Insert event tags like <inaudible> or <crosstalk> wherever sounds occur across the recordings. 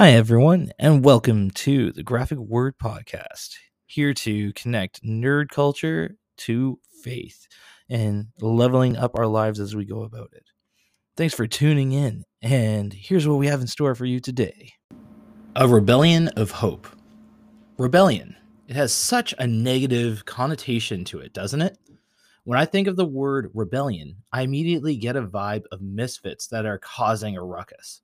Hi, everyone, and welcome to the Graphic Word Podcast, here to connect nerd culture to faith and leveling up our lives as we go about it. Thanks for tuning in, and here's what we have in store for you today A Rebellion of Hope. Rebellion. It has such a negative connotation to it, doesn't it? When I think of the word rebellion, I immediately get a vibe of misfits that are causing a ruckus.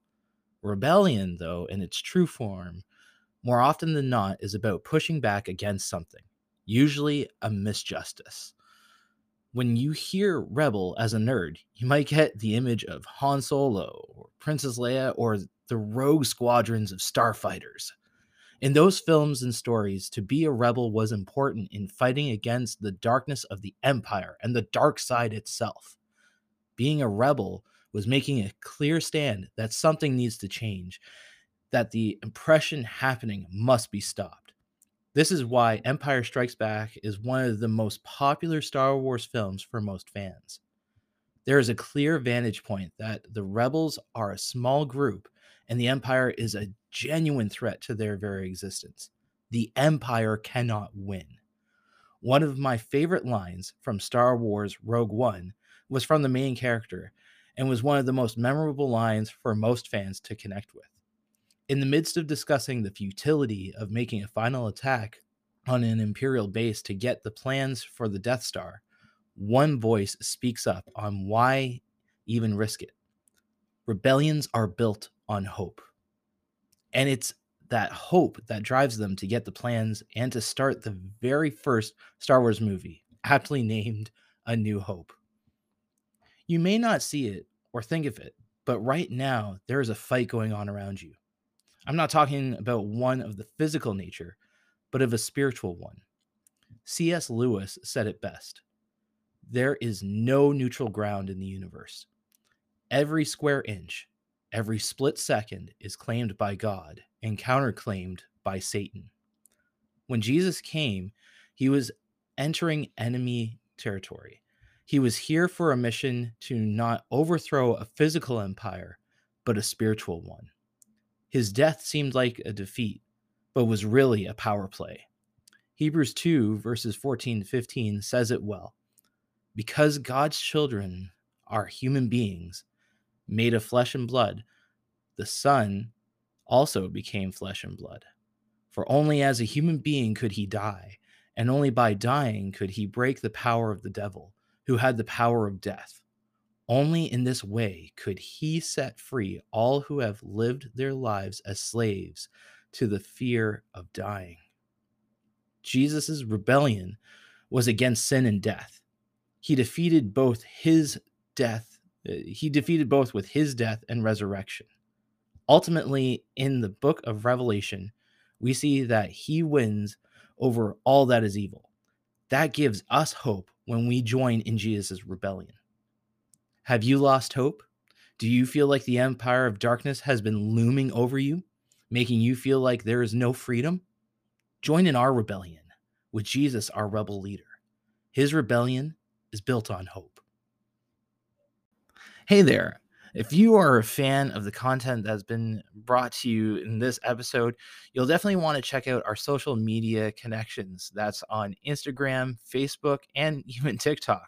Rebellion, though, in its true form, more often than not, is about pushing back against something, usually a misjustice. When you hear rebel as a nerd, you might get the image of Han Solo, or Princess Leia, or the rogue squadrons of starfighters. In those films and stories, to be a rebel was important in fighting against the darkness of the Empire and the dark side itself. Being a rebel was making a clear stand that something needs to change, that the impression happening must be stopped. This is why Empire Strikes Back is one of the most popular Star Wars films for most fans. There is a clear vantage point that the rebels are a small group and the Empire is a genuine threat to their very existence. The Empire cannot win. One of my favorite lines from Star Wars Rogue One was from the main character and was one of the most memorable lines for most fans to connect with. In the midst of discussing the futility of making a final attack on an Imperial base to get the plans for the Death Star, one voice speaks up on why even risk it. Rebellions are built on hope. And it's that hope that drives them to get the plans and to start the very first Star Wars movie, aptly named A New Hope. You may not see it or think of it, but right now there is a fight going on around you. I'm not talking about one of the physical nature, but of a spiritual one. C.S. Lewis said it best there is no neutral ground in the universe. Every square inch, every split second is claimed by God and counterclaimed by Satan. When Jesus came, he was entering enemy territory. He was here for a mission to not overthrow a physical empire, but a spiritual one. His death seemed like a defeat, but was really a power play. Hebrews 2, verses 14 to 15 says it well. Because God's children are human beings, made of flesh and blood, the Son also became flesh and blood. For only as a human being could he die, and only by dying could he break the power of the devil who had the power of death. Only in this way could he set free all who have lived their lives as slaves to the fear of dying. Jesus' rebellion was against sin and death. He defeated both his death, uh, he defeated both with his death and resurrection. Ultimately, in the book of Revelation, we see that he wins over all that is evil. That gives us hope when we join in Jesus' rebellion. Have you lost hope? Do you feel like the empire of darkness has been looming over you, making you feel like there is no freedom? Join in our rebellion with Jesus, our rebel leader. His rebellion is built on hope. Hey there. If you are a fan of the content that's been brought to you in this episode, you'll definitely want to check out our social media connections. That's on Instagram, Facebook, and <laughs> even TikTok.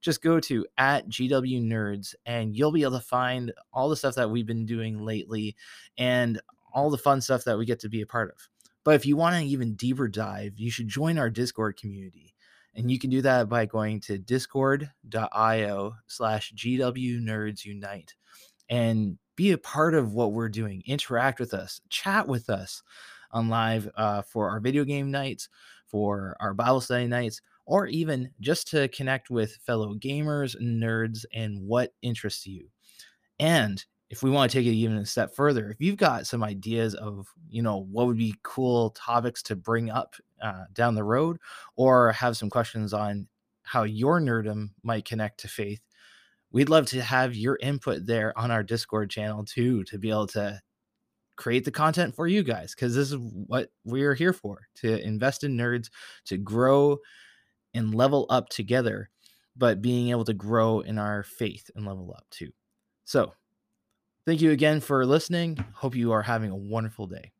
Just go to at GW Nerds and you'll be able to find all the stuff that we've been doing lately and all the fun stuff that we get to be a part of. But if you want an even deeper dive, you should join our Discord community. And you can do that by going to discord.io slash GW Nerds Unite and be a part of what we're doing. Interact with us, chat with us on live uh, for our video game nights, for our Bible study nights, or even just to connect with fellow gamers, nerds, and what interests you. And if we want to take it even a step further, if you've got some ideas of, you know, what would be cool topics to bring up uh, down the road, or have some questions on how your nerdum might connect to faith, we'd love to have your input there on our Discord channel too, to be able to create the content for you guys because this is what we're here for to invest in nerds, to grow and level up together, but being able to grow in our faith and level up too. So, Thank you again for listening. Hope you are having a wonderful day.